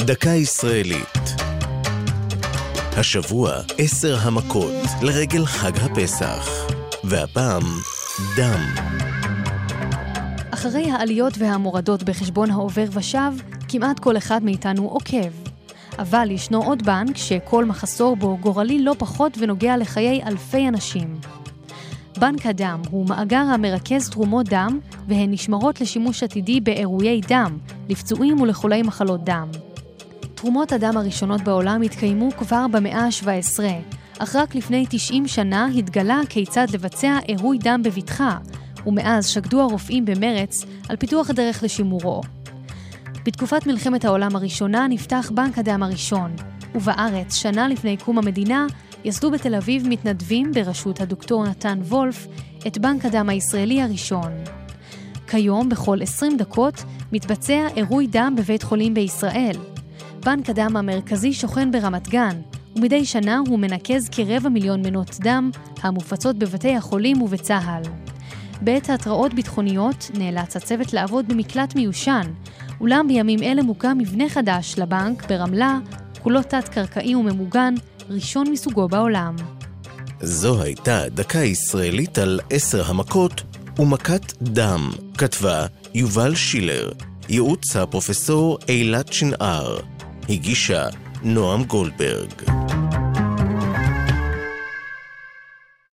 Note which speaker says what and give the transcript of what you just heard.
Speaker 1: דקה ישראלית. השבוע עשר המכות לרגל חג הפסח. והפעם, דם.
Speaker 2: אחרי העליות והמורדות בחשבון העובר ושב, כמעט כל אחד מאיתנו עוקב. אבל ישנו עוד בנק שכל מחסור בו גורלי לא פחות ונוגע לחיי אלפי אנשים. בנק הדם הוא מאגר המרכז תרומות דם, והן נשמרות לשימוש עתידי באירועי דם, לפצועים ולחולי מחלות דם. תרומות הדם הראשונות בעולם התקיימו כבר במאה ה-17, אך רק לפני 90 שנה התגלה כיצד לבצע אירוי דם בבטחה, ומאז שקדו הרופאים במרץ על פיתוח הדרך לשימורו. בתקופת מלחמת העולם הראשונה נפתח בנק הדם הראשון, ובארץ, שנה לפני קום המדינה, יסדו בתל אביב מתנדבים בראשות הדוקטור נתן וולף את בנק הדם הישראלי הראשון. כיום, בכל 20 דקות, מתבצע אירוי דם בבית חולים בישראל. בנק הדם המרכזי שוכן ברמת גן, ומדי שנה הוא מנקז כרבע מיליון מנות דם המופצות בבתי החולים ובצה"ל. בעת התרעות ביטחוניות נאלץ הצוות לעבוד במקלט מיושן, אולם בימים אלה מוקם מבנה חדש לבנק ברמלה, כולו תת-קרקעי וממוגן, ראשון מסוגו בעולם.
Speaker 1: זו הייתה דקה ישראלית על עשר המכות ומכת דם, כתבה יובל שילר, ייעוץ הפרופסור אילת שנער, הגישה נועם גולדברג.